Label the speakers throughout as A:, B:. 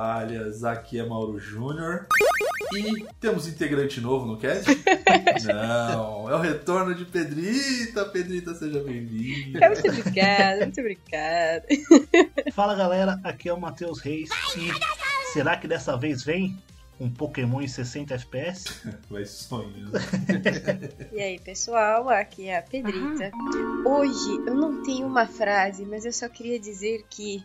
A: Toalhas, aqui é Mauro Júnior. E temos integrante novo no cast? Não, é o retorno de Pedrita. Pedrita, seja bem-vinda.
B: Muito obrigada, muito obrigada.
C: Fala galera, aqui é o Matheus Reis e será que dessa vez vem um Pokémon em 60 FPS?
A: Vai sonhando.
B: E aí, pessoal, aqui é a Pedrita. Hoje eu não tenho uma frase, mas eu só queria dizer que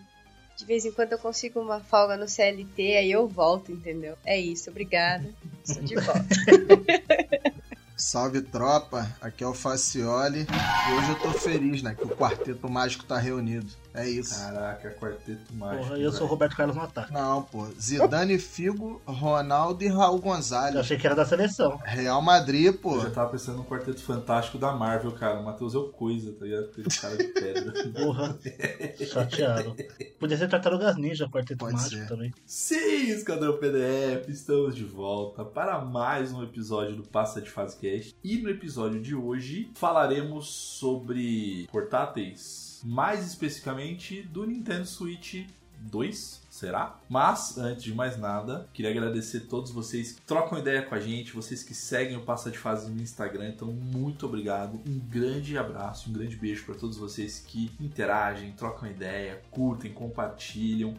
B: de vez em quando eu consigo uma folga no CLT, aí eu volto, entendeu? É isso, obrigada. Estou de volta.
D: Salve tropa, aqui é o Facioli e hoje eu tô feliz, né? Que o Quarteto Mágico tá reunido. É isso.
A: Caraca, quarteto mágico.
C: Porra, eu sou o
A: velho.
C: Roberto Carlos no ataque.
D: Não, pô. Zidane Figo, Ronaldo e Raul
C: Eu
D: Gonzalez.
C: achei que era da seleção.
D: Real Madrid, pô.
A: Eu já tava pensando no quarteto fantástico da Marvel, cara. O Matheus é o coisa, tá ligado? Aquele cara de pedra.
C: Porra, chateado. Podia ser Tartarugas Ninja, Quarteto
D: Pode
C: Mágico
D: ser.
C: também.
A: Sim, Esquadrão PDF, estamos de volta para mais um episódio do Passa de Fase Cast. E no episódio de hoje falaremos sobre portáteis, mais especificamente do Nintendo Switch 2, será? Mas, antes de mais nada, queria agradecer a todos vocês que trocam ideia com a gente, vocês que seguem o Passa de Fase no Instagram, então muito obrigado. Um grande abraço, um grande beijo para todos vocês que interagem, trocam ideia, curtem, compartilham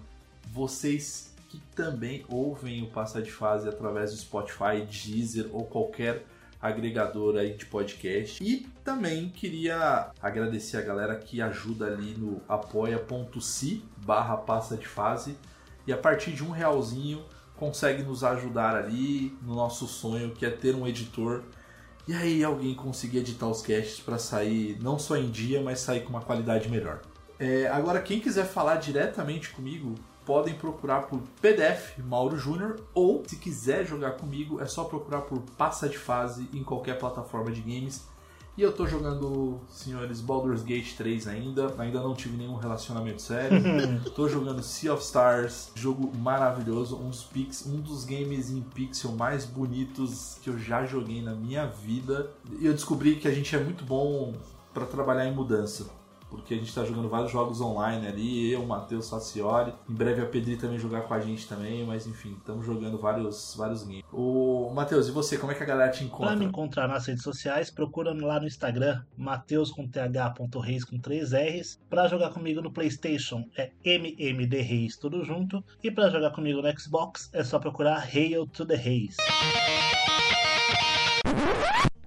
A: vocês que também ouvem o Passa de Fase através do Spotify, Deezer ou qualquer agregador aí de podcast. E também queria agradecer a galera que ajuda ali no apoia.se barra Passa de Fase e a partir de um realzinho consegue nos ajudar ali no nosso sonho que é ter um editor e aí alguém conseguir editar os casts para sair não só em dia, mas sair com uma qualidade melhor. É, agora, quem quiser falar diretamente comigo, podem procurar por PDF Mauro Júnior ou, se quiser jogar comigo, é só procurar por Passa de Fase em qualquer plataforma de games. E eu tô jogando, senhores, Baldur's Gate 3 ainda, ainda não tive nenhum relacionamento sério. tô jogando Sea of Stars, jogo maravilhoso, um dos, pix, um dos games em pixel mais bonitos que eu já joguei na minha vida. E eu descobri que a gente é muito bom para trabalhar em mudança porque a gente tá jogando vários jogos online ali, eu, Matheus Sacioli. Em breve a Pedri também jogar com a gente também, mas enfim, estamos jogando vários, vários games. O Matheus, e você, como é que a galera te encontra?
C: Pra me encontrar nas redes sociais, procura lá no Instagram, Mateus com th.reis com 3 R's. Pra jogar comigo no Playstation é MMD Reis, tudo junto. E pra jogar comigo no Xbox é só procurar Hail to the Reis.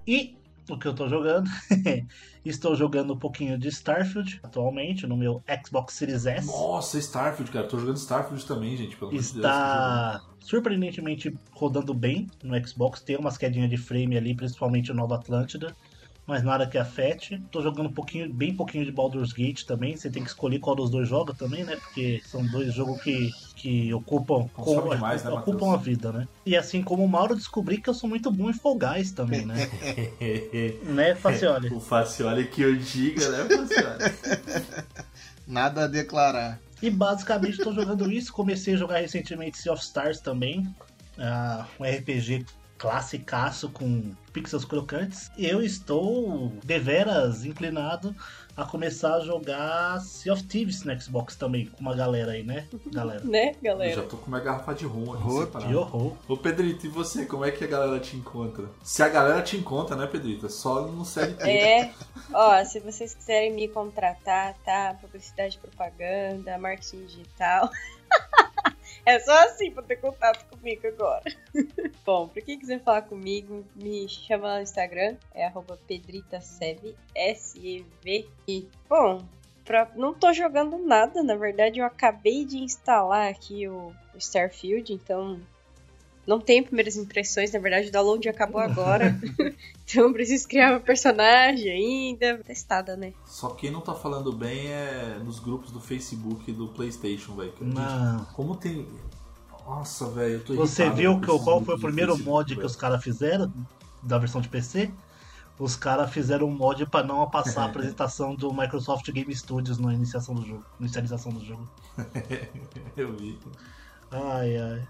C: E o que eu tô jogando? Estou jogando um pouquinho de Starfield atualmente no meu Xbox Series S.
A: Nossa, Starfield, cara, tô jogando Starfield também, gente, pelo de Deus.
C: Está surpreendentemente rodando bem no Xbox. Tem umas quedinhas de frame ali, principalmente o Nova Atlântida. Mas nada que afete. Tô jogando um pouquinho, bem pouquinho de Baldur's Gate também. Você tem que escolher qual dos dois joga também, né? Porque são dois jogos que, que ocupam,
A: Consome demais, né,
C: ocupam
A: Matheus?
C: a vida, né? E assim como o Mauro, descobri que eu sou muito bom em Fall Guys também, né? né, Facioli?
A: o Facioli que eu diga, né, Facioli?
D: Nada a declarar.
C: E basicamente estou jogando isso. Comecei a jogar recentemente Sea of Stars também. ah, um RPG classicaço com pixels crocantes. Eu estou deveras inclinado a começar a jogar Sea of Thieves no Xbox também, com uma galera aí, né? Galera.
B: Né,
A: Eu já
B: galera?
A: tô com uma garrafa de rum aqui
D: Rum,
A: separada.
C: Que horror.
A: Ô Pedrito, e você? Como é que a galera te encontra? Se a galera te encontra, né, Pedrito? É só no CLT.
B: É, ó, se vocês quiserem me contratar, tá? Publicidade, propaganda, marketing digital. É só assim pra ter contato comigo agora. Bom, pra quem quiser falar comigo, me chama lá no Instagram, é arroba pedritasev, S-E-V. E, bom, pra- não tô jogando nada, na verdade eu acabei de instalar aqui o Starfield, então não tenho primeiras impressões, na verdade o download acabou agora. então eu preciso criar meu personagem ainda. Testada, né?
A: Só quem não tá falando bem é nos grupos do Facebook e do PlayStation, velho.
C: Não.
A: Como tem. Nossa, velho, eu tô
C: Você viu que, qual foi o primeiro
A: Facebook,
C: mod que os caras fizeram da versão de PC? Os caras fizeram um mod pra não passar a apresentação do Microsoft Game Studios na iniciação do jogo, inicialização do jogo.
A: Eu vi.
C: Ai, ai.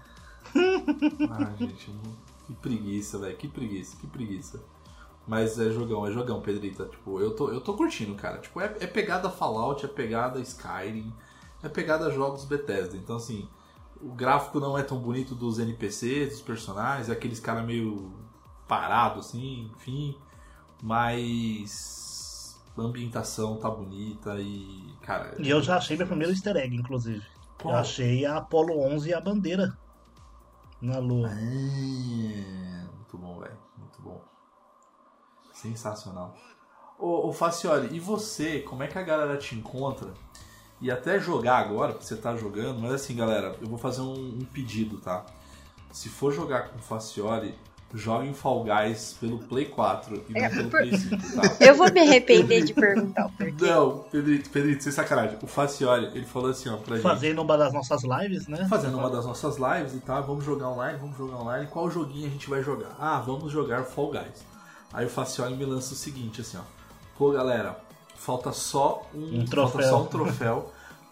A: Ah, gente, que preguiça, velho. Que preguiça, que preguiça. Mas é jogão, é jogão, Pedrita. Tipo, eu tô, eu tô curtindo, cara. Tipo, é, é pegada Fallout, é pegada Skyrim, é pegada jogos Bethesda. Então, assim, o gráfico não é tão bonito dos NPCs, dos personagens, é aqueles caras meio parados, assim, enfim. Mas a ambientação tá bonita e, cara.
C: E eu já achei meu primeiro easter egg, inclusive.
A: Qual?
C: Eu achei a Apollo 11 e a bandeira na lua.
A: Ah, muito bom, velho. Muito bom. Sensacional. Ô, ô Facioli, e você? Como é que a galera te encontra? E até jogar agora, porque você tá jogando, mas assim, galera, eu vou fazer um, um pedido, tá? Se for jogar com o Facioli, jogue em Fall Guys pelo Play 4 e não
B: É,
A: pelo
B: por-
A: Play 5, tá?
B: Eu vou me arrepender de perguntar o porquê.
A: Não, Pedrito, Pedrito, sem sacanagem. O Facioli, ele falou assim, ó, pra gente.
C: Fazendo uma das nossas lives, né?
A: fazendo uma das nossas lives e tal, vamos jogar online, vamos jogar online. Qual joguinho a gente vai jogar? Ah, vamos jogar Fall Guys. Aí o Facioli me lança o seguinte, assim, ó. Pô, galera, falta só um,
C: Um
A: falta
C: troféu.
A: só um troféu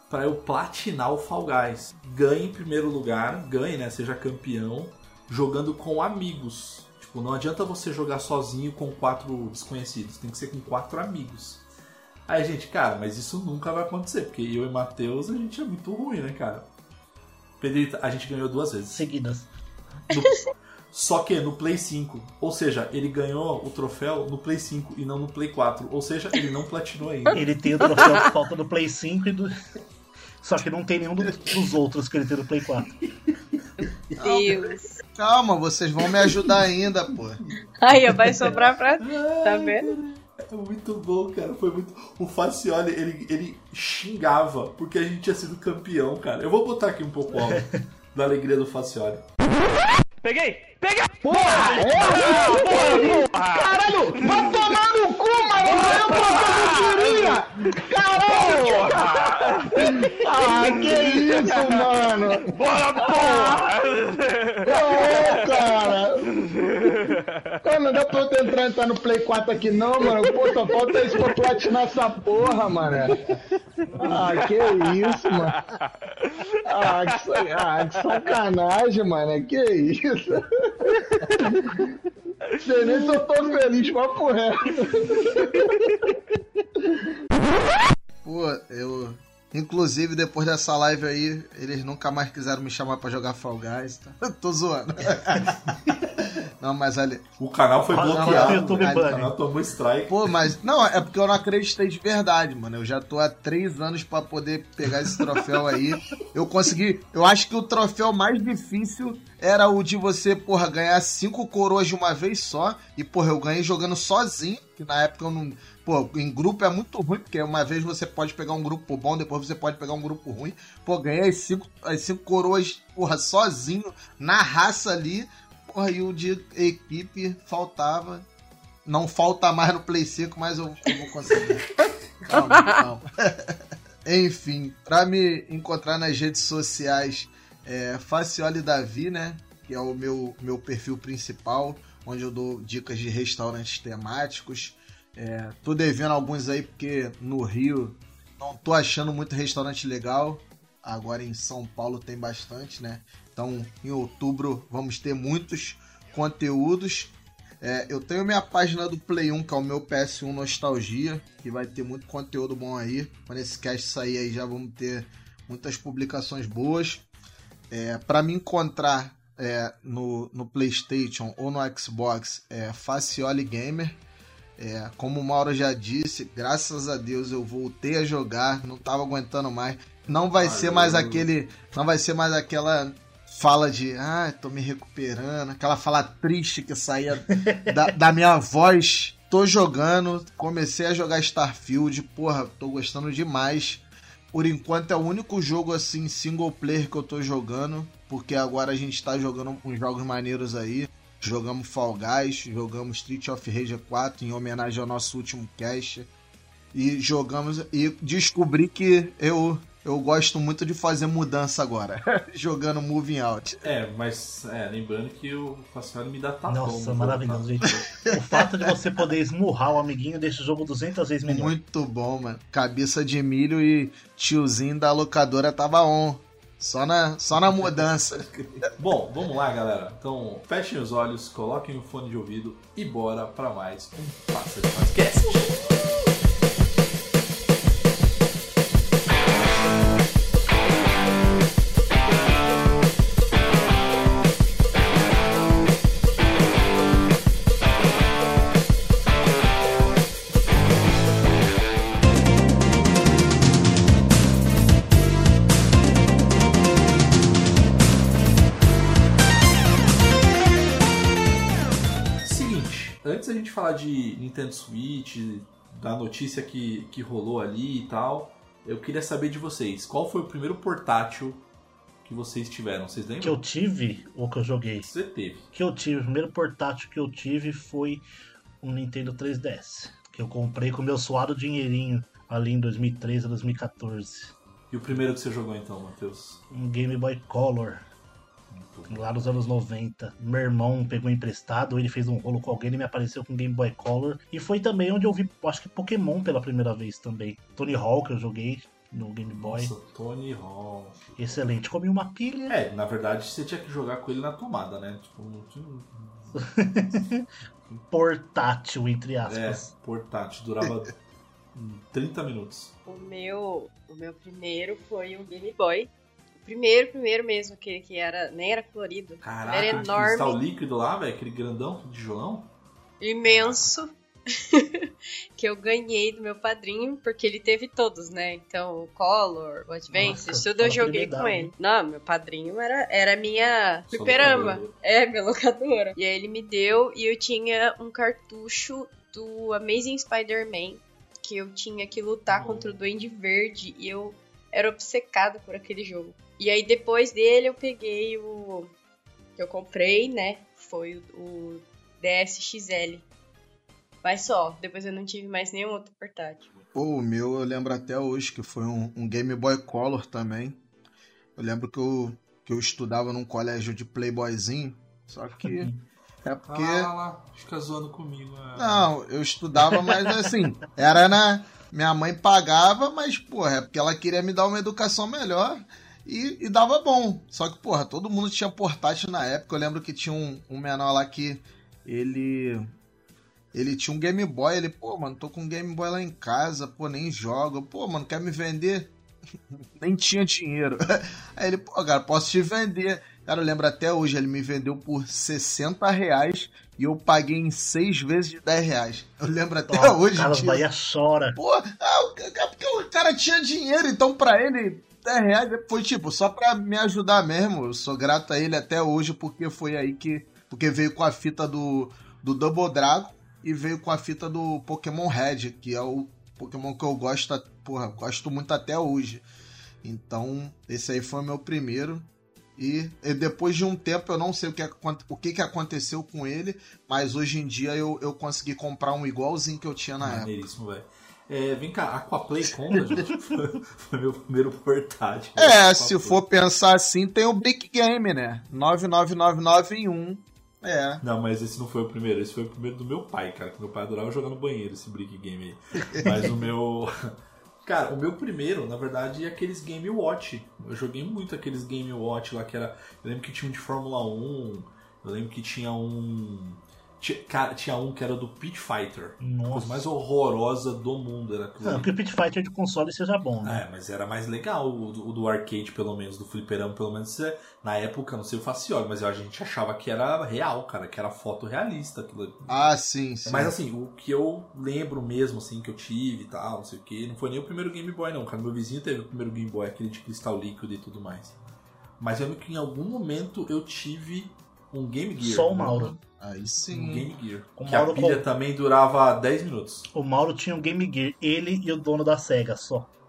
A: para eu platinar o Fall Guys. Ganhe em primeiro lugar, ganhe, né, seja campeão, jogando com amigos. Tipo, não adianta você jogar sozinho com quatro desconhecidos, tem que ser com quatro amigos. Aí, gente, cara, mas isso nunca vai acontecer, porque eu e Matheus, a gente é muito ruim, né, cara? Pedrita, a gente ganhou duas vezes.
C: Seguidas.
A: No- Só que no Play 5. Ou seja, ele ganhou o troféu no Play 5 e não no Play 4. Ou seja, ele não platinou ainda.
C: Ele tem o troféu que falta do Play 5 e do. Só que não tem nenhum do- dos outros que ele tem no Play 4.
B: Deus.
D: Calma, vocês vão me ajudar ainda, pô.
B: Aí, vai sobrar pra. Tá vendo?
A: É muito bom, cara. Foi muito. O Facioli, ele, ele xingava porque a gente tinha sido campeão, cara. Eu vou botar aqui um pouco alto da alegria do Facioli.
E: Peguei! Peguei!
F: Caralho, vai tomar no cu, mano! Eu tô queria! Caralho! Ah, que isso, mano!
E: Bora, porra!
F: Ô, cara! Cara, não dá pra eu entrar, entrar no Play 4 aqui não, mano. Pô, só falta isso pra platinar essa porra, mano. Ah, que isso, mano. Ah, que, ah, que sacanagem, mano. Que isso? Sei nem se eu tô feliz, papo reto.
D: Pô, eu. Inclusive, depois dessa live aí, eles nunca mais quiseram me chamar pra jogar Fall Guys, tá? Tô zoando. Não, mas ali.
A: O canal foi
C: Ah, não,
A: bloqueado.
C: YouTube
A: né? o canal tomou strike.
D: Pô, mas. Não, é porque eu não acreditei de verdade, mano. Eu já tô há três anos pra poder pegar esse troféu aí. Eu consegui. Eu acho que o troféu mais difícil era o de você, porra, ganhar cinco coroas de uma vez só. E, porra, eu ganhei jogando sozinho. Que na época eu não. Pô, em grupo é muito ruim, porque uma vez você pode pegar um grupo bom, depois você pode pegar um grupo ruim. Pô, ganhei as cinco, as cinco coroas, porra, sozinho, na raça ali. Porra, e o de equipe faltava. Não falta mais no Play 5, mas eu, eu vou conseguir. calma, calma. Enfim, pra me encontrar nas redes sociais, é Facioli Davi, né? Que é o meu, meu perfil principal, onde eu dou dicas de restaurantes temáticos. É, tô devendo alguns aí porque no Rio não tô achando muito restaurante legal. Agora em São Paulo tem bastante, né? Então em outubro vamos ter muitos conteúdos. É, eu tenho minha página do Play 1, que é o meu PS1 Nostalgia, que vai ter muito conteúdo bom aí. Quando esse cast sair aí já vamos ter muitas publicações boas. É, para me encontrar é, no, no PlayStation ou no Xbox, é Facioli Gamer. É, como o Mauro já disse, graças a Deus eu voltei a jogar, não tava aguentando mais. Não vai ser mais aquele. Não vai ser mais aquela fala de ah, tô me recuperando, aquela fala triste que saía da, da minha voz. Tô jogando, comecei a jogar Starfield, porra, tô gostando demais. Por enquanto é o único jogo assim single player que eu tô jogando, porque agora a gente tá jogando uns jogos maneiros aí. Jogamos Fall Guys, jogamos Street of Rage 4 em homenagem ao nosso último cast. E jogamos e descobri que eu eu gosto muito de fazer mudança agora, jogando Moving Out.
A: É, mas é, lembrando que o Facioli me dá tapão.
C: Nossa, maravilhoso, gente. o fato de você poder esmurrar o amiguinho deixa o jogo 200 vezes melhor.
D: Muito bom, mano. Cabeça de milho e tiozinho da locadora tava on. Só na, só na mudança.
A: Bom, vamos lá, galera. Então, fechem os olhos, coloquem o fone de ouvido e bora para mais um Passa de Podcast. Nintendo Switch, da notícia que, que rolou ali e tal, eu queria saber de vocês, qual foi o primeiro portátil que vocês tiveram? Vocês lembram?
C: Que eu tive ou que eu joguei?
A: Você teve.
C: Que eu tive, o primeiro portátil que eu tive foi um Nintendo 3DS. Que eu comprei com meu suado dinheirinho ali em 2013 a 2014.
A: E o primeiro que você jogou então, Matheus?
C: Um Game Boy Color. Lá nos anos 90. Meu irmão pegou emprestado, ele fez um rolo com alguém e me apareceu com Game Boy Color. E foi também onde eu vi, acho que Pokémon pela primeira vez também. Tony Hawk eu joguei no Game Boy.
A: Nossa, Tony Hawk.
C: Excelente. Comi uma pilha.
A: É, na verdade você tinha que jogar com ele na tomada, né? Tipo, não tinha...
C: Portátil, entre
A: É,
C: aspas.
A: portátil, durava 30 minutos.
B: O meu, o meu primeiro foi um Game Boy. Primeiro, primeiro mesmo, aquele que era, nem era colorido.
A: Caraca,
B: era
A: aquele cristal
B: enorme,
A: líquido lá, velho, aquele grandão de tijolão.
B: imenso. que eu ganhei do meu padrinho, porque ele teve todos, né? Então, o Color, o Advance,
C: Nossa,
B: tudo eu joguei com ele. Não, meu padrinho era, era minha fliperama.
A: locadora.
B: É, minha locadora. E aí ele me deu e eu tinha um cartucho do Amazing Spider-Man, que eu tinha que lutar contra o Duende Verde e eu era obcecada por aquele jogo. E aí depois dele eu peguei o que eu comprei, né? Foi o, o DS XL. Mas só, depois eu não tive mais nenhum outro portátil.
D: Pô, o meu eu lembro até hoje que foi um, um Game Boy Color também. Eu lembro que eu, que eu estudava num colégio de playboyzinho, só que é porque...
A: Ah lá, fica zoando comigo. ah.
D: Não, eu estudava, mas assim, era na... Minha mãe pagava, mas, porra, é porque ela queria me dar uma educação melhor e, e dava bom. Só que, porra, todo mundo tinha portátil na época. Eu lembro que tinha um, um menor lá que ele... Ele tinha um Game Boy, ele, pô, mano, tô com um Game Boy lá em casa, pô, nem joga. Pô, mano, quer me vender? nem tinha dinheiro. Aí ele, pô, cara, posso te vender. Cara, eu lembro até hoje, ele me vendeu por 60 reais e eu paguei em seis vezes de 10 reais. Eu lembro até
C: Ó,
D: hoje
C: Carlos
D: disso.
C: Bahia chora.
D: Pô, ah, ca- porque o cara tinha dinheiro, então pra ele 10 reais foi tipo, só pra me ajudar mesmo. Eu sou grato a ele até hoje porque foi aí que. Porque veio com a fita do, do Double Dragon e veio com a fita do Pokémon Red, que é o Pokémon que eu gosto, porra, gosto muito até hoje. Então, esse aí foi o meu primeiro. E, e depois de um tempo, eu não sei o que, o que, que aconteceu com ele, mas hoje em dia eu, eu consegui comprar um igualzinho que eu tinha na época.
A: É, vem cá, Aquaplay conta, gente? Foi, meu primeiro portátil.
D: É, se
A: Aquaplay.
D: for pensar assim, tem o Brick Game, né? 9999 em 1. É.
A: Não, mas esse não foi o primeiro, esse foi o primeiro do meu pai, cara. Que meu pai adorava jogar no banheiro esse Brick Game aí. Mas o meu. Cara, o meu primeiro, na verdade, é aqueles Game Watch. Eu joguei muito aqueles Game Watch lá que era. Eu lembro que tinha um de Fórmula 1, eu lembro que tinha um. Tinha, cara, tinha um que era do Pit Fighter. A
C: Nossa.
A: coisa mais horrorosa do mundo era aquilo.
C: Não,
A: ali.
C: que o Pit Fighter de console seja bom, né?
A: É, mas era mais legal o do, o do arcade, pelo menos, do fliperama, pelo menos. é- Na época, não sei o facioli, mas a gente achava que era real, cara, que era foto realista aquilo ali.
D: Ah, sim, sim.
A: Mas assim, o que eu lembro mesmo, assim, que eu tive e tal, não sei o que, não foi nem o primeiro Game Boy, não, cara. Meu vizinho teve o primeiro Game Boy, aquele de cristal líquido e tudo mais. Mas eu lembro que em algum momento eu tive um Game Gear.
C: Só o
A: né?
C: Mauro.
D: Aí
A: Um
D: sim.
A: Game Gear.
C: O
A: que
C: Mauro
A: a pilha
C: com-
A: também durava 10 minutos.
C: O Mauro tinha um Game Gear, ele e o dono da SEGA só.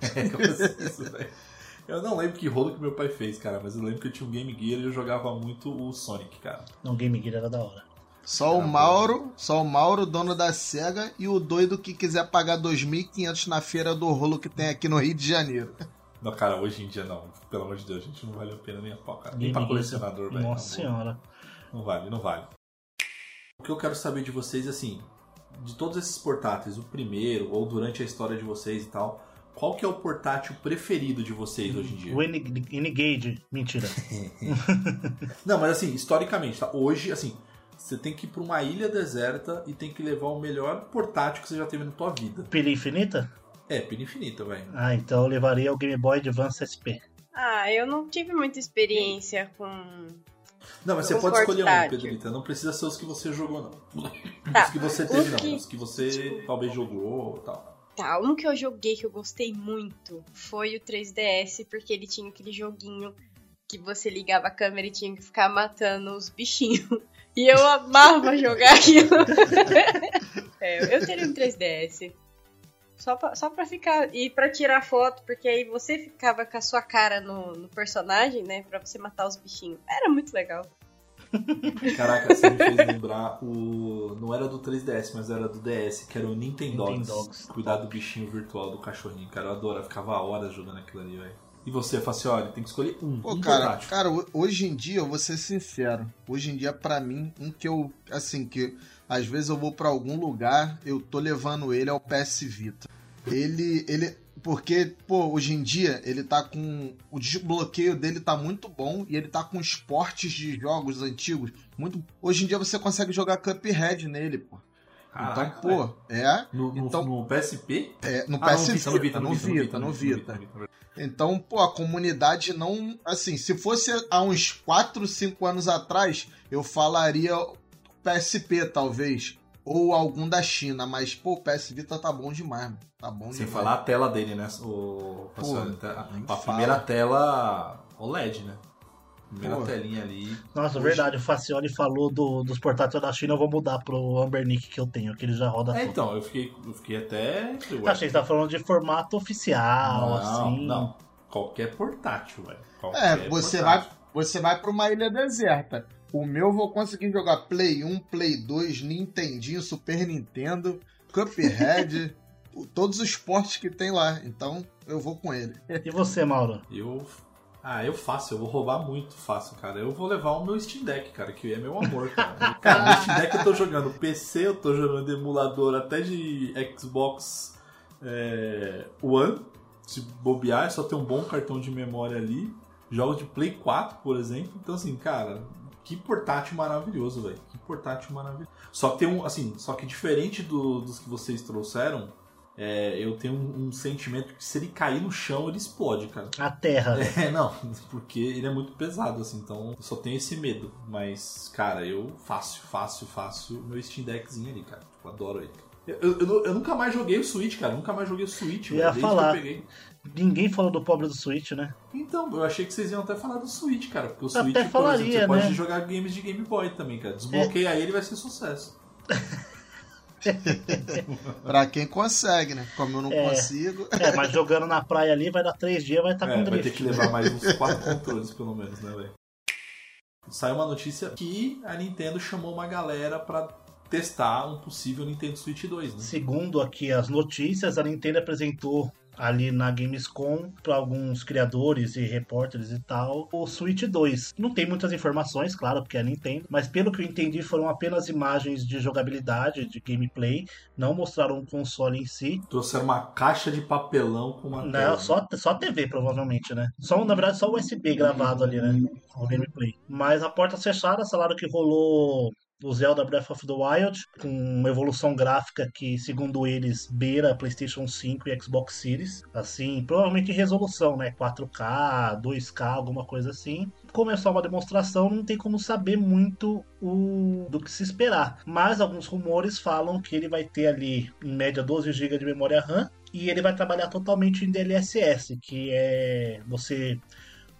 A: É, isso, velho? Eu não lembro que rolo que meu pai fez, cara, mas eu lembro que eu tinha um Game Gear e eu jogava muito o Sonic, cara.
C: Não, o Game Gear era da hora.
D: Só o Mauro, só o Mauro, dono da SEGA, e o doido que quiser pagar 2.500 na feira do rolo que tem aqui no Rio de Janeiro.
A: Não, cara, hoje em dia não. Pelo amor de Deus, gente, não vale a pena nem a pau, cara. Nem
C: Game
A: pra colecionador, velho.
C: Nossa senhora.
A: Não vale, não vale. O que eu quero saber de vocês, assim, de todos esses portáteis, o primeiro, ou durante a história de vocês e tal, qual que é o portátil preferido de vocês hoje em dia?
C: O N-Gage, mentira.
A: Não, mas assim, historicamente, tá? Hoje, assim, você tem que ir pra uma ilha deserta e tem que levar o melhor portátil que você já teve na tua vida.
C: Pilha infinita?
A: É, pilha infinita, velho.
C: Ah, então eu levaria o Game Boy Advance SP.
B: Ah, eu não tive muita experiência com.
A: Não, mas você
B: O
A: pode escolher um. Pedrita. Não precisa ser os que você jogou, não.
B: Tá,
A: Os que você teve,
B: que-
A: não. Os que você talvez jogou tal.
B: Tá, um que eu joguei que eu gostei muito foi o 3DS, porque ele tinha aquele joguinho que você ligava a câmera e tinha que ficar matando os bichinhos. E eu amava jogar aquilo. é, eu teria um 3DS. Só pra, só pra ficar. E pra tirar foto, porque aí você ficava com a sua cara no, no personagem, né? Pra você matar os bichinhos. Era muito legal.
A: Caraca, você me fez lembrar o. Não era do 3DS, mas era do DS, que era o Nintendogs.
C: Nintendogs.
A: Cuidar do bichinho virtual do cachorrinho, cara. Eu adoro, eu ficava horas jogando aquilo ali, velho. E você, Facioli, tem que escolher um.
D: Pô,
A: um
D: cara,
A: portátil.
D: cara, ho- hoje em dia, eu vou ser sincero. Hoje em dia, pra mim, um que eu. Assim, que às vezes eu vou pra algum lugar, eu tô levando ele ao PS Vita. Ele. ele porque, pô, hoje em dia, ele tá com. O desbloqueio dele tá muito bom e ele tá com esportes de jogos antigos. Muito. Hoje em dia você consegue jogar Cuphead nele, pô.
A: Caraca,
D: então, pô, é.
A: No, no-
D: então-
A: no PSP?
D: é no
A: Ah,
D: PS
A: no Vita, no Vita,
D: no Vita, no Vita. Então, pô, a comunidade não. Assim, se fosse há uns 4, 5 anos atrás, eu falaria PSP, talvez. Ou algum da China, mas, pô, o PS Vita tá bom demais, mano. Tá bom
A: Sem
D: demais.
A: falar a tela dele, né? O,
D: Pô,
A: a, a
D: fala.
A: primeira tela OLED, né? Primeira
D: Pô.
A: telinha ali.
C: Nossa,
D: Hoje-
C: verdade, o Facioli falou do- dos portáteis da China, eu vou mudar pro Ambernick que eu tenho, que ele já roda
A: É,
C: tudo.
A: então, eu fiquei, eu fiquei até.
C: Eu achei que você tá falando de formato oficial,
A: não,
C: assim.
A: não. Qualquer portátil, velho.
D: É, você
A: portátil.
D: vai, você vai pra uma ilha deserta. O meu eu vou conseguir jogar Play 1, Play 2, Nintendinho, Super Nintendo, Cuphead, todos os portes que tem lá. Então, eu vou com ele.
C: E você, Mauro?
A: Eu. Ah, eu faço, eu vou roubar muito fácil, cara. Eu vou levar o meu Steam Deck, cara, que é meu amor, cara. cara, no Steam Deck eu tô jogando PC, eu tô jogando emulador até de Xbox é, One. Se bobear, é só ter um bom cartão de memória ali. Jogos de Play 4, por exemplo. Então, assim, cara, que portátil maravilhoso, velho. Que portátil maravilhoso. Só que tem um, assim, só que diferente do- dos que vocês trouxeram, é, eu tenho um, um sentimento que se ele cair no chão, ele explode, cara.
C: A Terra.
A: É, não, porque ele é muito pesado, assim, então eu só tenho esse medo. Mas, cara, eu fácil, fácil, fácil meu Steam Deckzinho ali, cara. Tipo, adoro ele. Eu, eu, eu- eu nunca mais joguei o Switch, cara. Nunca mais joguei o Switch,
C: Eu ia falar. Ninguém falou do pobre do Switch, né?
A: Então, eu achei que vocês iam até falar do Switch, cara. Porque o
C: Até
A: Switch, por exemplo,
C: falaria,
A: você pode
C: né?
A: jogar games de Game Boy também, cara. Desbloqueia ele e vai ser sucesso.
D: Pra quem consegue, né? Como eu não
C: É.
D: consigo.
C: É, mas jogando na praia ali, vai dar três dias, vai estar
A: É,
C: com
A: vai ter
C: drift.
A: que levar mais uns quatro controles, pelo menos, né, velho? Saiu uma notícia que a Nintendo chamou uma galera pra testar um possível Nintendo Switch 2, né?
C: Segundo aqui as notícias, a Nintendo apresentou ali na Gamescom para alguns criadores e repórteres e tal o Switch 2. Não tem muitas informações, claro, porque é a Nintendo, mas pelo que eu entendi foram apenas imagens de jogabilidade, de gameplay, não mostraram o console em si.
A: Trouxeram uma caixa de papelão com uma
C: Não,
A: tela.
C: só, só TV, provavelmente, né? Só, na verdade, só USB gravado ali, né? O gameplay. Mas a porta fechada, falaram que rolou o Zelda Breath of the Wild, com uma evolução gráfica que, segundo eles, beira PlayStation 5 e Xbox Series. Assim, provavelmente resolução, né? 4K, 2K, alguma coisa assim. Como é só uma demonstração, não tem como saber muito o do que se esperar. Mas alguns rumores falam que ele vai ter ali, em média, 12 GB de memória RAM. E ele vai trabalhar totalmente em DLSS, que é você,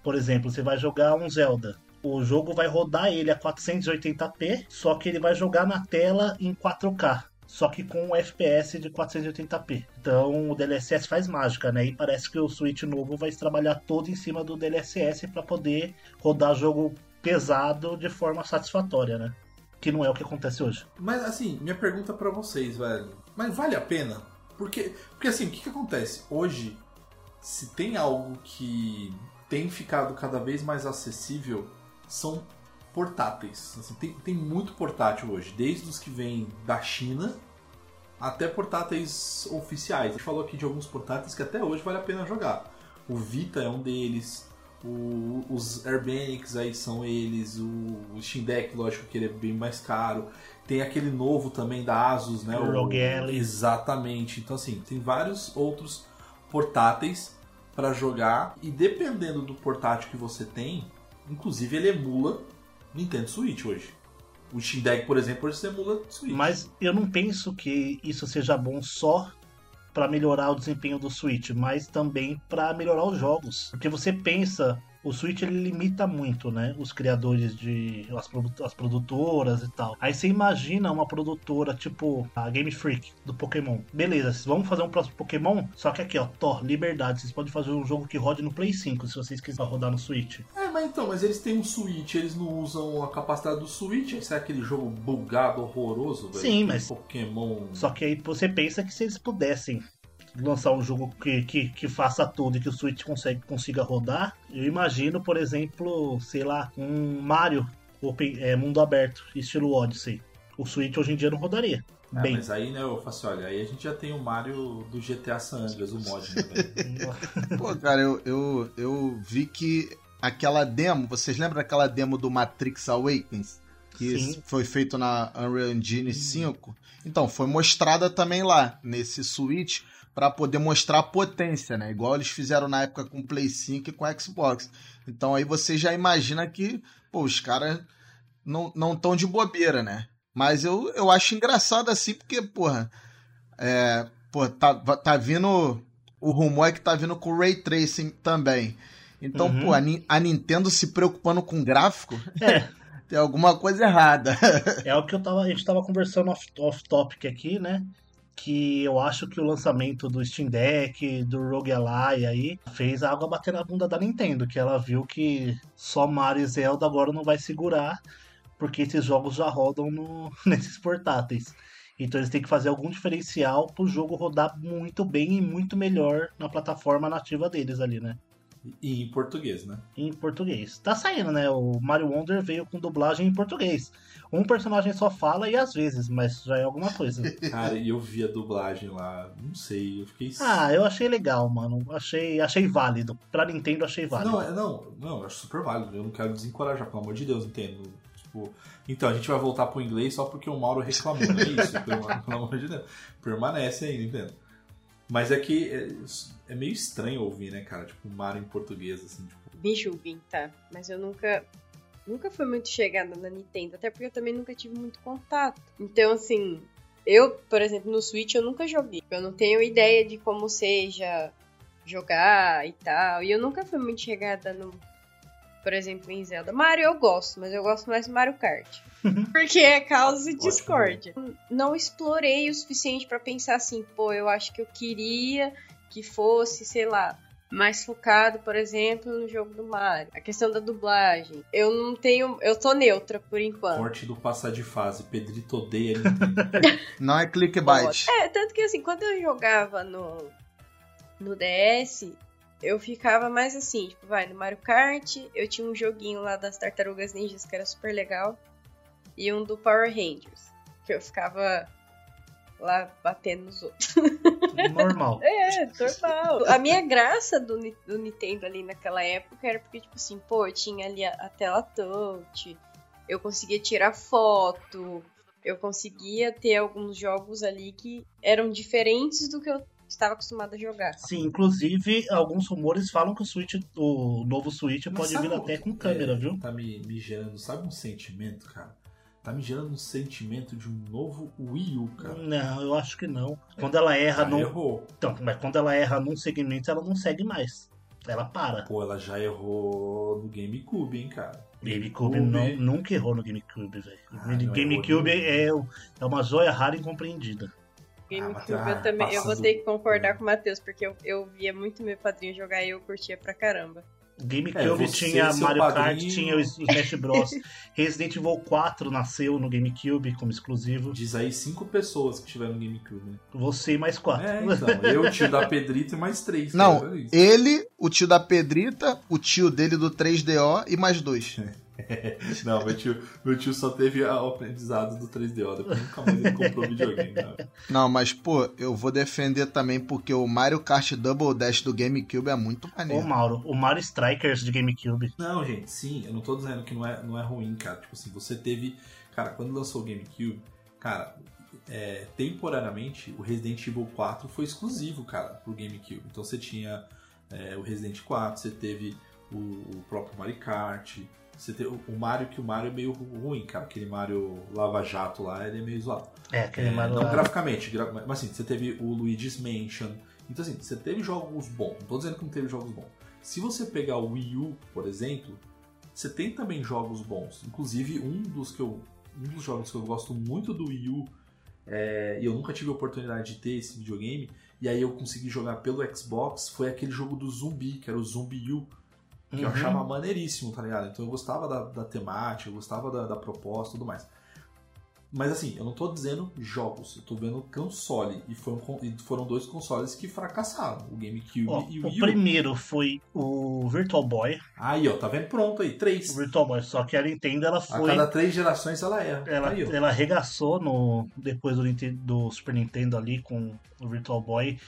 C: por exemplo, você vai jogar um Zelda o jogo vai rodar ele a 480p, só que ele vai jogar na tela em 4K. Só que com um FPS de 480p. Então o DLSS faz mágica, né? E parece que o Switch novo vai trabalhar todo em cima do DLSS para poder rodar jogo pesado de forma satisfatória, né? Que não é o que acontece hoje.
A: Mas assim, minha pergunta para vocês, velho. Mas vale a pena? Porque, porque assim, o que, que acontece? Hoje, se tem algo que tem ficado cada vez mais acessível são portáteis. Assim, tem, tem muito portátil hoje, desde os que vêm da China até portáteis oficiais. A gente falou aqui de alguns portáteis que até hoje vale a pena jogar. O Vita é um deles, o, os Airbanks aí são eles, o, o Steam Deck, lógico que ele é bem mais caro. Tem aquele novo também da Asus, né?
C: O ROG
A: Exatamente. Então assim, tem vários outros portáteis para jogar e dependendo do portátil que você tem, Inclusive ele emula Nintendo Switch hoje. O Steam Deck, por exemplo, hoje emula Switch.
C: Mas eu não penso que isso seja bom só para melhorar o desempenho do Switch, mas também para melhorar os jogos. Porque você pensa o Switch ele limita muito, né? Os criadores de. As, as produtoras e tal. Aí você imagina uma produtora tipo a Game Freak do Pokémon. Beleza, vamos fazer um próximo Pokémon? Só que aqui, ó, Thor, liberdade. Vocês podem fazer um jogo que rode no Play 5 se vocês quiserem rodar no Switch.
A: É, mas então, mas eles têm um Switch, eles não usam a capacidade do Switch. Esse é aquele jogo bugado, horroroso, velho.
C: Sim, mas.
A: Pokémon.
C: Só que aí você pensa que se eles pudessem lançar um jogo que, que, que faça tudo e que o Switch consegue, consiga rodar, eu imagino, por exemplo, sei lá, um Mario open, é, mundo aberto, estilo Odyssey. O Switch hoje em dia não rodaria.
A: É,
C: Bem.
A: mas aí, né, eu faço assim, olha, aí a gente já tem o Mario do GTA San Andreas, o mod, né,
D: Pô, cara, eu, eu, eu vi que aquela demo, vocês lembram daquela demo do Matrix Awakens? Que
C: Sim.
D: foi feito na Unreal Engine 5? Então, foi mostrada também lá, nesse Switch, para poder mostrar a potência, né? Igual eles fizeram na época com o Play 5 e com o Xbox. Então aí você já imagina que, pô, os caras não estão de bobeira, né? Mas eu, eu acho engraçado assim, porque, porra, é, pô, tá, tá vindo. O rumor é que tá vindo com o Ray Tracing também. Então,
C: Uhum.
D: pô, a, a Nintendo se preocupando com gráfico,
C: É,
D: tem alguma coisa errada.
C: é o que eu tava, a gente tava conversando off, off topic aqui, né? Que eu acho que o lançamento do Steam Deck, do Rogue Ally aí, fez a água bater na bunda da Nintendo, que ela viu que só Mario e Zelda agora não vai segurar, porque esses jogos já rodam no, nesses portáteis. Então eles têm que fazer algum diferencial pro jogo rodar muito bem e muito melhor na plataforma nativa deles ali, né?
A: E em português, né?
C: em português. Tá saindo, né? O Mario Wonder veio com dublagem em português. Um personagem só fala e às vezes, mas já é alguma coisa.
A: Cara, e eu vi a dublagem lá, não sei, eu fiquei.
C: ah, eu achei legal, mano. Achei, achei válido. Pra Nintendo, achei válido.
A: Não, é- não, não, eu acho super válido. Eu não quero desencorajar, pelo amor de Deus, entendo. Tipo, então, a gente vai voltar pro inglês só porque o Mauro reclamou, não é isso? pelo, pelo amor de Deus. Permanece ainda, entendo. Mas é que é, é meio estranho ouvir, né, cara? Tipo, Mario em português, assim, tipo.
B: Bicho, Vim, tá. Mas eu nunca. Nunca fui muito chegada na Nintendo, até porque eu também nunca tive muito contato. Então, assim, eu, por exemplo, no Switch eu nunca joguei. Eu não tenho ideia de como seja jogar e tal. E eu nunca fui muito chegada no. Por exemplo, em Zelda. Mario eu gosto, mas eu gosto mais do Mario Kart. Porque é causa de discórdia. Não explorei o suficiente pra pensar assim, pô, eu acho que eu queria que fosse, sei lá, mais focado, por exemplo, no jogo do Mario. A questão da dublagem. Eu não tenho. Eu tô neutra por enquanto.
A: Corte do passar de fase. Pedrito odeia.
D: Não é clickbait.
B: É, tanto que assim, quando eu jogava no, no DS, eu ficava mais assim, tipo, vai, no Mario Kart, eu tinha um joguinho lá das Tartarugas Ninjas que era super legal, e um do Power Rangers, que eu ficava lá batendo nos outros.
C: Normal.
B: É, normal. A minha graça do, do Nintendo ali naquela época era porque, tipo assim, pô, eu tinha ali a, a tela touch, eu conseguia tirar foto, eu conseguia ter alguns jogos ali que eram diferentes do que eu estava acostumada a jogar.
C: Sim, inclusive, alguns rumores falam que o Switch, o novo Switch
A: Mas
C: pode vir
A: o-
C: até com câmera,
A: é,
C: viu?
A: Tá me, me gerando, sabe um sentimento, cara? Tá me gerando um sentimento de um novo Wii U, cara.
C: Não, eu acho que não. Quando ela erra
A: Já
C: num.
A: errou.
C: Então, mas quando ela erra num segmento, ela não segue mais. Ela para.
A: Pô, ela já errou no GameCube, hein, cara.
C: GameCube não, nunca errou no GameCube, velho.
A: Ah,
C: GameCube é, o- é uma joia rara e incompreendida.
B: GameCube
A: ah,
B: eu também. Eu vou
A: passa
B: ter
A: do-
B: que concordar com o Matheus, porque eu, eu via muito meu padrinho jogar e eu curtia pra caramba.
C: GameCube
A: É,
C: tinha Mario Kart,
A: padrinho-
C: tinha o Smash Bros. Resident Evil 4 nasceu no GameCube como exclusivo.
A: Diz aí cinco pessoas que tiveram no GameCube, né?
C: Você e mais quatro.
A: É, então. Eu, o tio da Pedrita e mais três.
D: Não,
A: cara, isso.
D: ele, o tio da Pedrita, o tio dele do 3DO e mais dois.
A: Não, meu tio, meu tio só teve o aprendizado do 3DO. Depois nunca mais ele comprou videogame. Cara.
D: Não, mas pô, eu vou defender também porque o Mario Kart Double Dash do GameCube é muito
C: Ô
D: maneiro.
C: Mauro, o Mario Strikers de GameCube.
A: Não, gente, sim, eu não tô dizendo que não é, não é ruim, cara. Tipo assim, você teve. Cara, quando lançou o GameCube, cara, é, temporariamente o Resident Evil 4 foi exclusivo, cara, pro GameCube. Então você tinha é, o Resident 4, você teve o, o próprio Mario Kart. Você tem o, Mario, que o Mario é meio ru- ruim, cara. Aquele Mario Lava Jato lá, ele é meio zoado.
C: É, aquele
A: É,
C: Mario
A: não
C: lá.
A: graficamente, gra- mas assim, você teve o Luigi's Mansion. Então assim, você teve jogos bons. Não tô dizendo que não teve jogos bons. Se você pegar o Wii U, por exemplo, você tem também jogos bons. Inclusive, um dos que eu. Um dos jogos que eu gosto muito do Wii U, é, e eu nunca tive a oportunidade de ter esse videogame, e aí eu consegui jogar pelo Xbox, foi aquele jogo do zumbi, que era o Zumbi U, que eu
C: Uhum.
A: achava maneiríssimo, tá ligado? Então eu gostava da, da temática, eu gostava da, da proposta e tudo mais. Mas assim, eu não tô dizendo jogos, eu tô vendo console. E foram, e foram dois consoles que fracassaram, o GameCube
C: Ó,
A: e o
C: o
A: Wii U.
C: primeiro foi o Virtual Boy.
A: Aí, ó, tá vendo? Pronto aí, três.
C: O Virtual Boy, só que a Nintendo ela
A: A
C: foi.
A: cada três gerações ela erra.
C: Ela,
A: aí, ó.
C: ela arregaçou no, depois do, Ninte- do Super Nintendo ali com o Virtual Boy,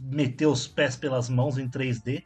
C: meteu os pés pelas mãos em 3D,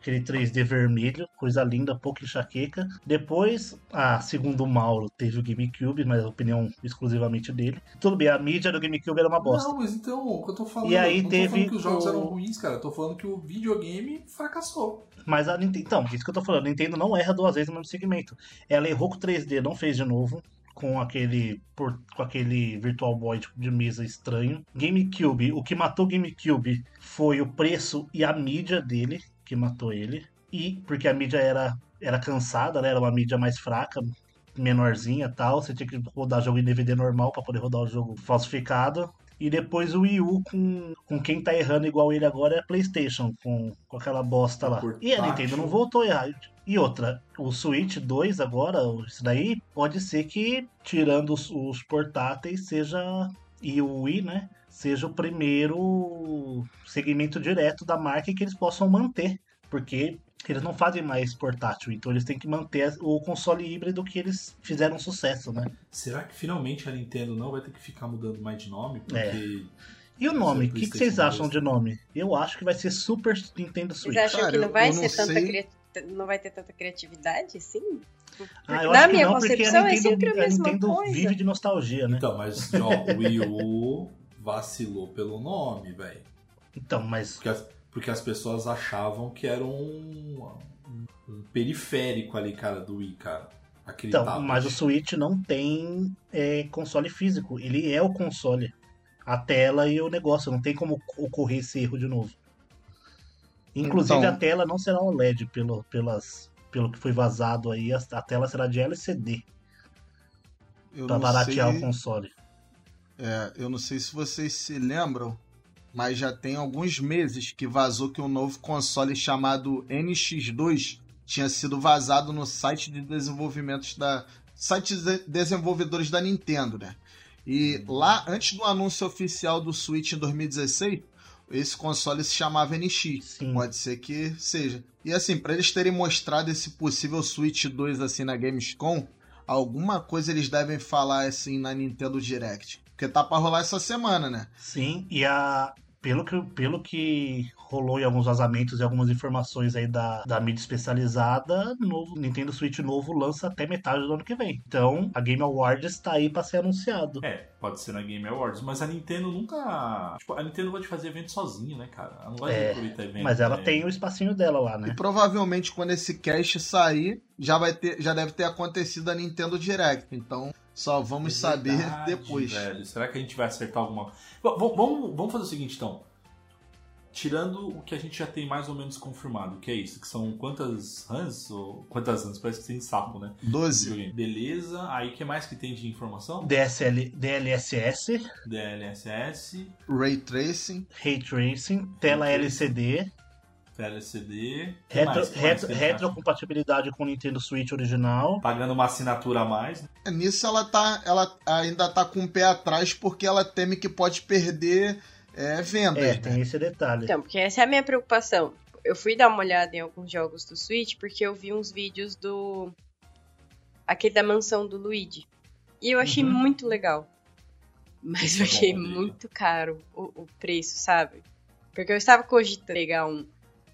C: aquele 3D vermelho, coisa linda, pouco enxaqueca. Depois, ah, segundo o Mauro, teve o GameCube, mas a opinião exclusivamente dele. Tudo bem, a mídia do GameCube era uma bosta.
A: Não, mas então, o que eu tô falando.
C: E aí teve
A: tô falando que os jogos
C: o-
A: eram ruins, cara. Eu tô falando que o videogame fracassou.
C: Mas a Nintendo. Então, isso que eu tô falando, a Nintendo não erra duas vezes no mesmo segmento. Ela errou com o 3D, não fez de novo. Com aquele, por- com aquele Virtual Boy tipo, de mesa estranho. GameCube, o que matou o GameCube foi o preço e a mídia dele, que matou ele. E porque a mídia era, era cansada, né? Era uma mídia mais fraca, menorzinha tal. Você tinha que rodar jogo em DVD normal para poder rodar o jogo falsificado. E depois o Wii U com, com quem tá errando igual ele agora é a PlayStation, com, com aquela bosta lá. E a. Nintendo não voltou a errar. E outra, o Switch 2 agora, isso daí pode ser que, tirando os, os portáteis, seja. E o Wii, né? Seja o primeiro segmento direto da marca que eles possam manter. Porque eles não fazem mais portátil, então eles têm que manter o console híbrido que eles fizeram sucesso, né?
A: Será que finalmente a Nintendo não vai ter que ficar mudando mais de nome? Porque.
C: É. E o nome? O que, que vocês acham de nome? Eu acho que vai ser Super Nintendo Switch.
B: Vocês acham
D: Cara,
B: que não
D: eu-
B: vai
D: eu não
B: ser tanta
D: sei.
B: cria- não vai ter tanta criatividade? Porque
C: Ah, eu
B: na
C: acho que
B: minha
C: não, porque a
B: concepção é
C: Nintendo,
B: sempre a
C: a
B: mesma
C: Nintendo
B: coisa.
C: vive de nostalgia, né?
A: Então, mas ó, o Wii U vacilou pelo nome, velho.
C: Então, mas
A: Porque as, porque as pessoas achavam que era um, um, periférico ali, cara, do Wii, cara. Aquele
C: Então,
A: tablet.
C: mas o Switch não tem é, console físico. Ele é o console. A tela e o negócio. Não tem como ocorrer esse erro de novo. Inclusive,
D: Então-
C: a tela não será OLED pelo, pelas, pelo que foi vazado aí. A, a tela será de LCD.
D: Eu
C: Pra baratear
D: sei-
C: o console.
D: É, eu não sei se vocês se lembram, mas já tem alguns meses que vazou que um novo console chamado NX2 tinha sido vazado no site de desenvolvimentos da site de desenvolvedores da Nintendo, né? E lá, antes do anúncio oficial do Switch em 2016, esse console se chamava NX.
C: Sim.
D: Pode ser que seja. E assim, para eles terem mostrado esse possível Switch 2 assim na Gamescom, alguma coisa eles devem falar assim na Nintendo Direct. Porque tá pra rolar essa semana, né?
C: Sim, e a. pelo que, pelo que rolou em alguns vazamentos e algumas informações aí da, da mídia especializada, novo Nintendo Switch novo lança até metade do ano que vem. Então, a Game Awards está aí para ser anunciado.
A: É, pode ser na Game Awards, mas a Nintendo nunca. Tipo, a Nintendo vai fazer evento sozinho, né, cara? Ela não vai
C: É,
A: aproveitar evento.
C: Mas ela
A: né?
C: tem o espacinho dela lá,
D: E
C: né?
D: provavelmente quando esse cast sair, já vai ter, já deve ter acontecido a Nintendo Direct. Então, só vamos saber
A: É Verdade,
D: depois.
A: velho. Será que a gente vai acertar alguma v- vamos, vamos fazer o seguinte, então. Tirando o que a gente já tem mais ou menos confirmado, que é isso, que são quantas runs? Ou quantas runs? Parece que tem sapo, né?
D: 12.
A: Beleza. Aí o que mais que tem de informação?
C: DSL, DLSS,
A: DLSS,
D: Ray Tracing.
C: Ray Tracing, tela LCD,
A: LCD.
C: retro, retro, retrocompatibilidade com o Nintendo Switch original.
A: Pagando uma assinatura a mais. né?
D: Nisso ela tá, ela ainda tá com o pé atrás porque ela teme que pode perder é, vendas.
C: É,
D: né?
C: tem esse detalhe.
B: Então, porque essa é a minha preocupação. Eu fui dar uma olhada em alguns jogos do Switch porque eu vi uns vídeos do. aquele da mansão do Luigi. E eu achei
C: Uhum.
B: muito legal. Mas eu
A: é
B: achei muito caro o, o preço, sabe? Porque eu estava cogitando pegar um.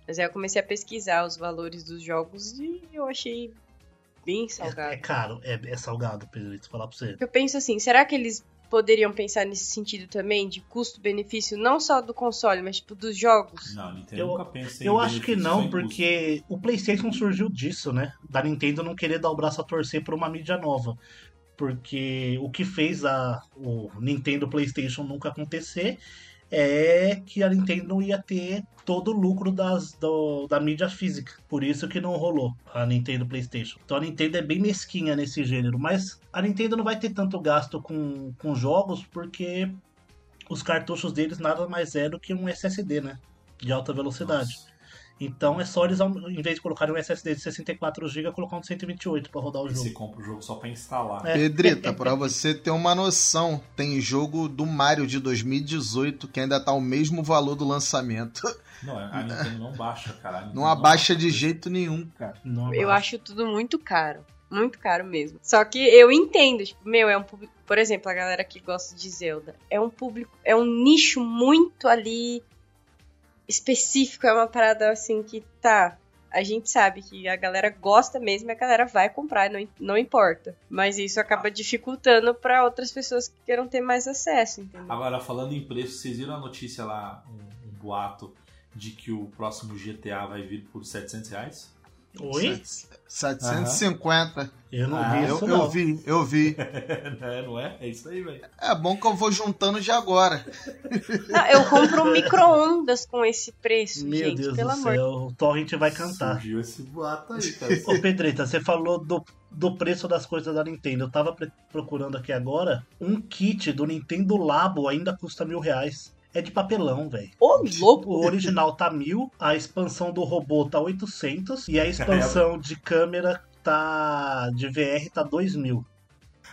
B: Mas aí eu comecei a pesquisar os valores dos jogos e eu achei bem
C: É,
B: salgado.
C: é caro, é, é salgado, Pedrito, falar pra você.
B: Eu penso assim, será que eles poderiam pensar nesse sentido também, de custo-benefício, não só do console, mas tipo dos jogos?
A: Não, a Nintendo
C: Eu-
A: nunca pensa em
C: Eu acho que não,
A: em custo.
C: porque o PlayStation surgiu disso, né? Da Nintendo não querer dar o braço a torcer por uma mídia nova. Porque o que fez a, o Nintendo PlayStation nunca acontecer é que a Nintendo não ia ter todo o lucro das, do- da mídia física. Por isso que não rolou a Nintendo PlayStation. Então a Nintendo é bem mesquinha nesse gênero. Mas a Nintendo não vai ter tanto gasto com, com jogos porque os cartuchos deles nada mais é do que um SSD, né? De alta velocidade.
A: Nossa.
C: Então é só eles, em vez de colocarem um SSD de 64GB, colocar um de 128 para rodar o
A: E Você
C: jogo.
A: compra o jogo só pra instalar.
C: É.
D: Pedrita, pra você ter uma noção, tem jogo do Mario de 2018 que ainda tá o mesmo valor do lançamento.
A: Não, a Nintendo não baixa, cara.
D: Não abaixa de jeito nenhum, cara.
C: Não,
B: Eu acho tudo muito caro. Muito caro mesmo. Só que eu entendo, tipo, meu, é um público. Por exemplo, a galera que gosta de Zelda. É um público. É um nicho muito ali específico. É uma parada assim que tá. A gente sabe que a galera gosta mesmo e a galera vai comprar, não, não importa. Mas isso acaba dificultando pra outras pessoas que queiram ter mais acesso, entendeu?
A: Agora, falando em preço, vocês viram a notícia lá, um, um boato, de que o próximo GTA vai vir por 700 reais?
C: Oi?
D: 750.
C: Eu não
A: Ah,
C: vi
D: Eu,
C: isso,
D: eu
C: não.
D: vi, eu vi.
A: é, não é? É isso aí, velho.
D: É bom que eu vou juntando de agora.
B: Não, eu compro um micro-ondas com esse preço,
C: Meu
B: gente.
C: Deus
B: pelo
C: do
B: amor
C: céu, o Torrent vai cantar.
A: Surgiu esse boato aí, cara.
C: Ô Pedrita, você falou do, do preço das coisas da Nintendo. Eu tava procurando aqui agora. Um kit do Nintendo Labo ainda custa mil reais. É de papelão, velho.
B: Ô, louco!
C: O original tá mil, a expansão do robô tá 800 e a expansão de câmera tá de VR tá 2 mil.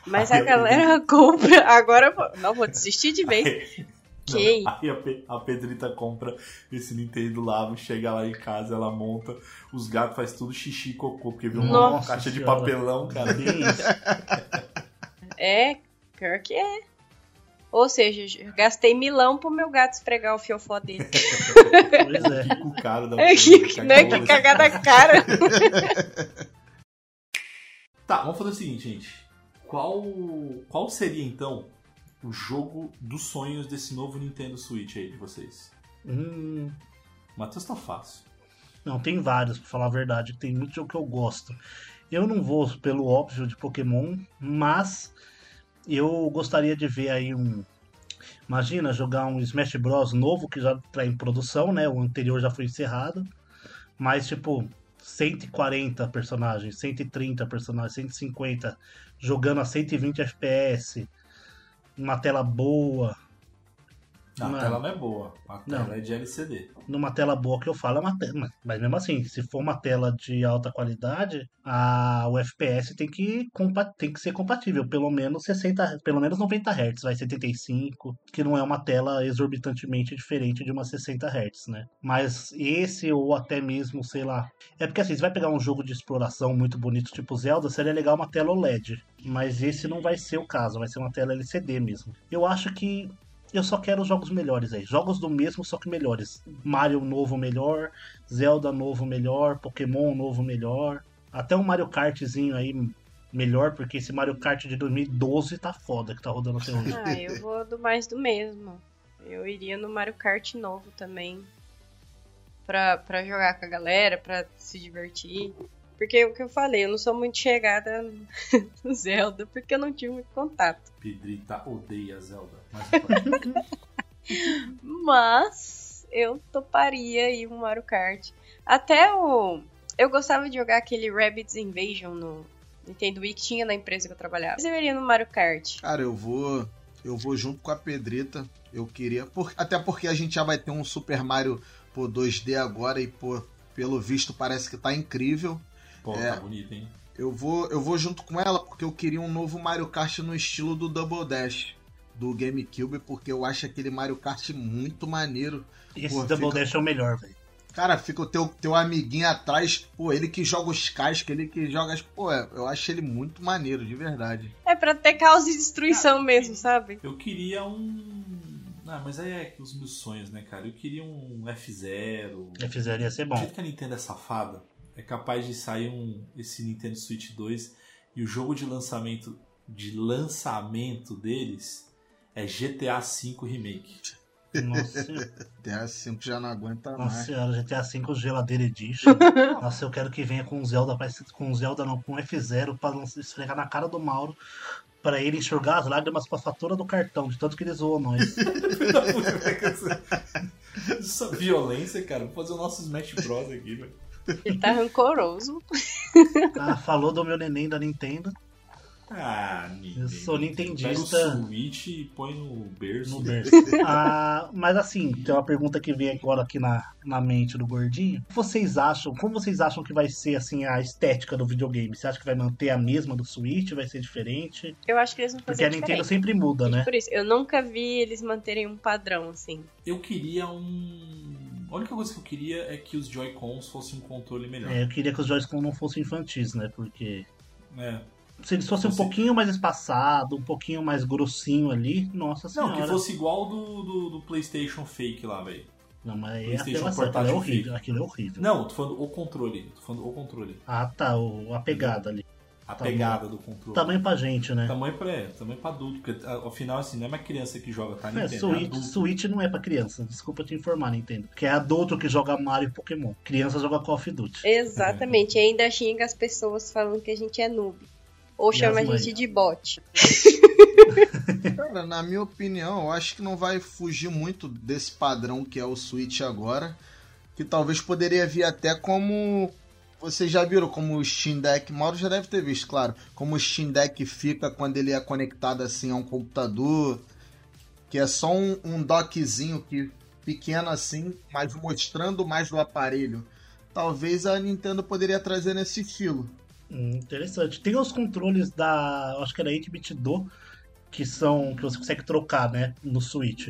B: Mas a
A: eu
B: galera compra. Agora eu vou- não vou desistir de vez. Que?
A: aí a, Pe- a Pedrita compra esse Nintendo Labo, chega lá em casa, ela monta, os gatos faz tudo xixi e cocô, porque viu uma
C: Nossa
A: caixa de
C: Senhora.
A: papelão, cara.
B: É, pior que é. Ou seja, gastei milão pro meu gato esfregar o fiofó dele.
C: Pois é.
A: Fica o cara da
B: É que, né, que cagada cara.
A: Tá, vamos fazer o seguinte, gente. Qual, qual seria então o jogo dos sonhos desse novo Nintendo Switch aí de vocês?
C: Hum,
A: Matheus tá fácil.
C: Não, tem vários, pra falar a verdade. Tem muito jogo que eu gosto. Eu não vou pelo óbvio de Pokémon, mas eu gostaria de ver aí um. Imagina jogar um Smash Bros novo que já tá em produção, né? O anterior já foi encerrado. Mas, tipo, 140 personagens, 130 personagens, 150, jogando a 120 FPS, uma tela boa,
A: Não, a tela não é boa. A tela
C: Não.
A: é de LCD.
C: numa tela boa que eu falo é uma tela. Mas mesmo assim, se for uma tela de alta qualidade, a, o FPS tem que, tem que ser compatível. Pelo menos 60, pelo menos 90 Hz, vai 75, que não é uma tela exorbitantemente diferente de uma 60 Hz, né? Mas esse ou até mesmo, sei lá. É porque assim, você vai pegar um jogo de exploração muito bonito, tipo Zelda, seria legal uma tela OLED. Mas esse não vai ser o caso, vai ser uma tela LCD mesmo. Eu acho que Eu só quero jogos melhores aí. Jogos do mesmo, só que melhores. Mario novo melhor, Zelda novo melhor, Pokémon novo melhor. Até um Mario Kartzinho aí melhor, porque esse Mario Kart de 2012 tá foda que tá rodando até hoje.
B: Ah, eu vou do mais do mesmo. Eu iria no Mario Kart novo também. Pra, pra jogar com a galera, pra se divertir. Porque o que eu falei, eu não sou muito chegada no Zelda, porque eu não tive muito contato.
A: Pedrita odeia Zelda. Mas.
B: Mas eu toparia ir um Mario Kart. Até o. Eu gostava de jogar aquele Rabbids Invasion no Nintendo Wii que tinha na empresa que eu trabalhava. Mas eu iria no Mario Kart.
D: Cara, eu vou. Eu vou junto com a Pedrita. Eu queria. por- até porque a gente já vai ter um Super Mario pô, 2D agora e, pô, pelo visto parece que tá incrível.
A: Pô,
D: É.
A: tá bonito, hein?
D: Eu vou, eu vou junto com ela porque eu queria um novo Mario Kart no estilo do Double Dash do GameCube, porque eu acho aquele Mario Kart muito maneiro.
C: Esse
D: Pô,
C: Double
D: fica-
C: Dash é o melhor, velho.
D: Cara, fica o teu, teu amiguinho atrás, pô, ele que joga os cascos, ele que joga as. Pô, eu acho ele muito maneiro, de verdade.
B: É pra ter caos e destruição mesmo, sabe?
A: Eu queria um. Ah, mas aí é os meus sonhos, né, cara? Eu queria um F0.
C: F0 ia ser bom.
A: jeito que a Nintendo é safada, é capaz de sair um esse Nintendo Switch 2 e o jogo de lançamento de lançamento deles é GTA V Remake.
C: Nossa,
D: GTA V já não aguenta
C: nossa
D: mais.
C: senhora, GTA V Geladeira Edition. Nossa, eu quero que venha com Zelda, com Zelda não, com F0 pra não se esfregar na cara do Mauro. Pra ele enxugar as lágrimas com a fatura do cartão, de tanto que ele zoou nós.
A: Essa violência, cara. Vou fazer o nosso Smash Bros aqui, velho.
B: Ele tá rancoroso.
C: Ah, falou do meu neném da Nintendo.
A: Ah, Nintendo.
C: Eu sou
A: Pega
C: nintendista.
A: o Switch e põe no berço.
C: No berço. Ah, mas assim, tem uma pergunta que vem agora aqui na, na mente do gordinho. O que Vocês acham, como vocês acham que vai ser assim a estética do videogame? Você acha que vai manter a mesma do Switch? Vai ser diferente?
B: Eu acho que eles vão
C: Porque
B: fazer
C: a Nintendo
B: diferente.
C: sempre muda, né?
B: Por isso, eu nunca vi eles manterem um padrão, assim.
A: Eu queria um. A única coisa que eu queria é que os Joy-Cons fossem um controle melhor.
C: É, eu queria que os Joy-Con não fossem infantis, né? Porque
A: É.
C: se eles fossem um pouquinho mais espaçado, um pouquinho mais grossinho ali, nossa
A: Não,
C: senhora.
A: que fosse igual do, do, do PlayStation Fake lá, velho.
C: Não, mas é
A: PlayStation
C: apelação, aquilo é
A: portátil
C: horrível.
A: fake.
C: Aquilo é horrível.
A: Não, tô falando o controle. Tô falando o controle.
C: Ah, tá, o, a pegada ali.
A: A
C: Tá
A: pegada do controle.
C: Tamanho pra gente, né?
A: Tamanho pra, é, tamanho pra adulto. Porque afinal, assim, não é uma criança que joga, tá?
C: É,
A: Nintendo, é
C: Switch,
A: adulto.
C: Switch não é pra criança, desculpa te informar, Nintendo. Que é adulto que joga Mario e Pokémon. Criança joga Call of Duty.
B: Exatamente. E ainda xinga as pessoas falando que a gente é noob. Ou
C: E
B: chama a gente de bot.
D: Cara, na minha opinião, eu acho que não vai fugir muito desse padrão que é o Switch agora. Que talvez poderia vir até como. Vocês já viram como o Steam Deck, Mauro já deve ter visto, claro, como o Steam Deck fica quando ele é conectado assim a um computador, que é só um, um dockzinho que pequeno assim, mas mostrando mais do aparelho. Talvez a Nintendo poderia trazer nesse estilo.
C: Hum, interessante. Tem os controles da. Acho que era 8-bit do. Que são. que você consegue trocar, né? No Switch.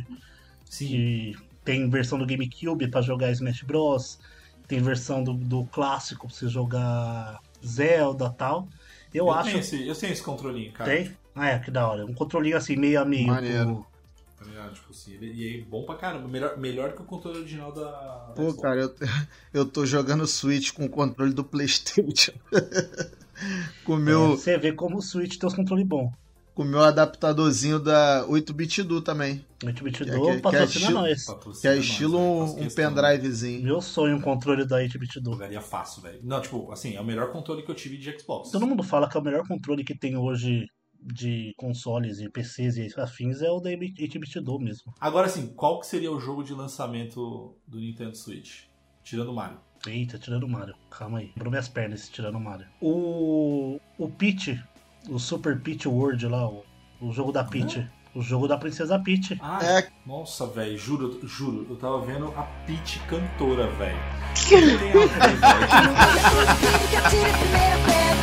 A: Sim.
C: Que tem versão do GameCube pra jogar Smash Bros. Tem versão do, do clássico pra você jogar Zelda e tal. Eu,
A: Eu,
C: acho.
A: tenho esse, eu tenho esse controlinho, cara.
C: Tem? Ah, é, que da hora. Um controlinho assim, meio a meio.
D: Maneiro.
C: pro-
A: Tá ligado? Tipo assim, ele, e é bom pra caramba. Melhor, melhor que o controle original da.
D: Pô,
A: Xbox.
D: cara, eu, eu tô jogando Switch com o controle do PlayStation. com o
C: É,
D: meu,
C: você vê como o Switch tem os controles bons.
D: com o meu adaptadorzinho da 8-bit do também.
C: 8-bit
D: Que-
C: do
D: é
C: patrocina
D: estilo-
C: nós.
D: Que
A: Patrocina
D: é
A: nós,
D: estilo
A: velho.
D: um,
A: Faço
D: um
A: questão.
D: pendrivezinho.
C: Meu sonho, um controle da 8-bit do.
A: Jogaria fácil, velho. Não, tipo, assim, é o melhor controle que eu tive de Xbox.
C: Todo mundo fala que é o melhor controle que tem hoje de consoles e PCs e afins é o da 8-bit do mesmo.
A: Agora, assim, qual que seria o jogo de lançamento do Nintendo Switch? Tirando o Mario.
C: Eita, tirando o Mario. Calma aí. Quebrou minhas pernas tirando o Mario. O. O Peach, o Super Peach World lá, o, o jogo da Peach. O jogo da Princesa Peach.
A: Ah,
D: É.
A: nossa, velho, juro, juro, eu tava vendo a Peach cantora, velho.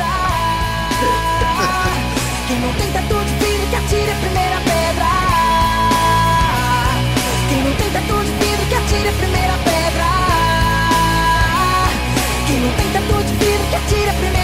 A: Quem não tenta tudo
G: filho que atire a primeira pedra. Quem não tenta tudo filho que atire a primeira pedra. Quem não tenta tudo filho que atire a primeira pedra.